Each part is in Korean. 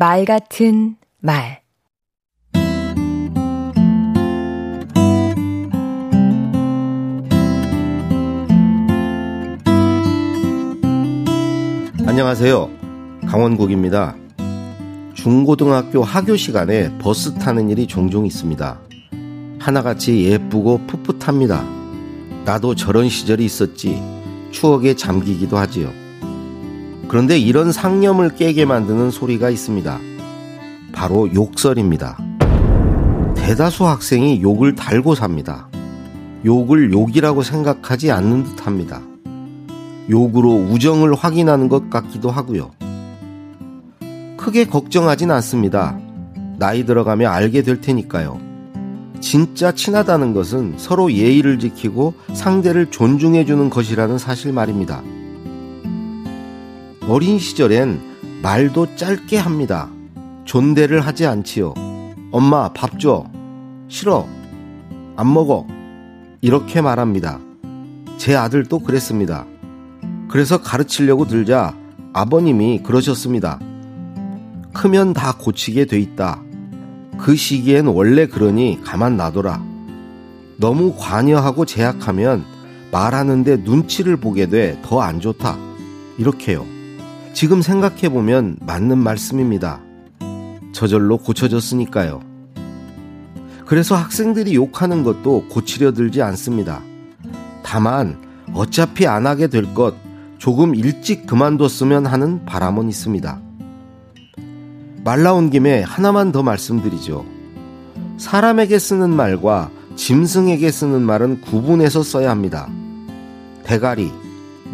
말 같은 말 안녕하세요. 강원국입니다. 중고등학교 하교 시간에 버스 타는 일이 종종 있습니다. 하나같이 예쁘고 풋풋합니다. 나도 저런 시절이 있었지. 추억에 잠기기도 하지요. 그런데 이런 상념을 깨게 만드는 소리가 있습니다. 바로 욕설입니다. 대다수 학생이 욕을 달고 삽니다. 욕을 욕이라고 생각하지 않는 듯 합니다. 욕으로 우정을 확인하는 것 같기도 하고요. 크게 걱정하진 않습니다. 나이 들어가며 알게 될 테니까요. 진짜 친하다는 것은 서로 예의를 지키고 상대를 존중해주는 것이라는 사실 말입니다. 어린 시절엔 말도 짧게 합니다. 존대를 하지 않지요. 엄마 밥 줘. 싫어. 안 먹어. 이렇게 말합니다. 제 아들도 그랬습니다. 그래서 가르치려고 들자 아버님이 그러셨습니다. 크면 다 고치게 돼 있다. 그 시기엔 원래 그러니 가만 놔둬라. 너무 관여하고 제약하면 말하는데 눈치를 보게 돼 더 안 좋다. 이렇게요. 지금 생각해보면 맞는 말씀입니다. 저절로 고쳐졌으니까요. 그래서 학생들이 욕하는 것도 고치려 들지 않습니다. 다만 어차피 안 하게 될 것 조금 일찍 그만뒀으면 하는 바람은 있습니다. 말 나온 김에 하나만 더 말씀드리죠. 사람에게 쓰는 말과 짐승에게 쓰는 말은 구분해서 써야 합니다. 대가리,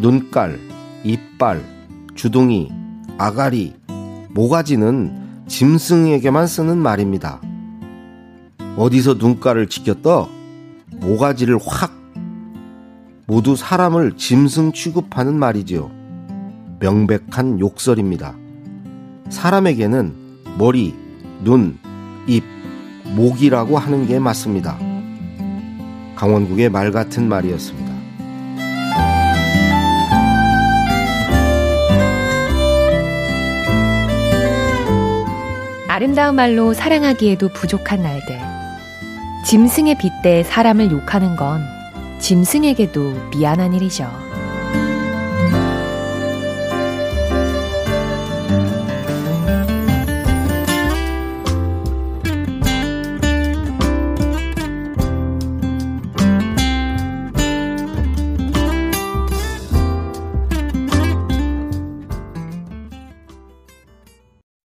눈깔, 이빨, 주둥이, 아가리, 모가지는 짐승에게만 쓰는 말입니다. 어디서 눈깔을 지켰떠? 모가지를 확! 모두 사람을 짐승 취급하는 말이지요. 명백한 욕설입니다. 사람에게는 머리, 눈, 입, 목이라고 하는 게 맞습니다. 강원국의 말 같은 말이었습니다. 아름다운 말로 사랑하기에도 부족한 날들. 짐승에 빗대 사람을 욕하는 건 짐승에게도 미안한 일이죠.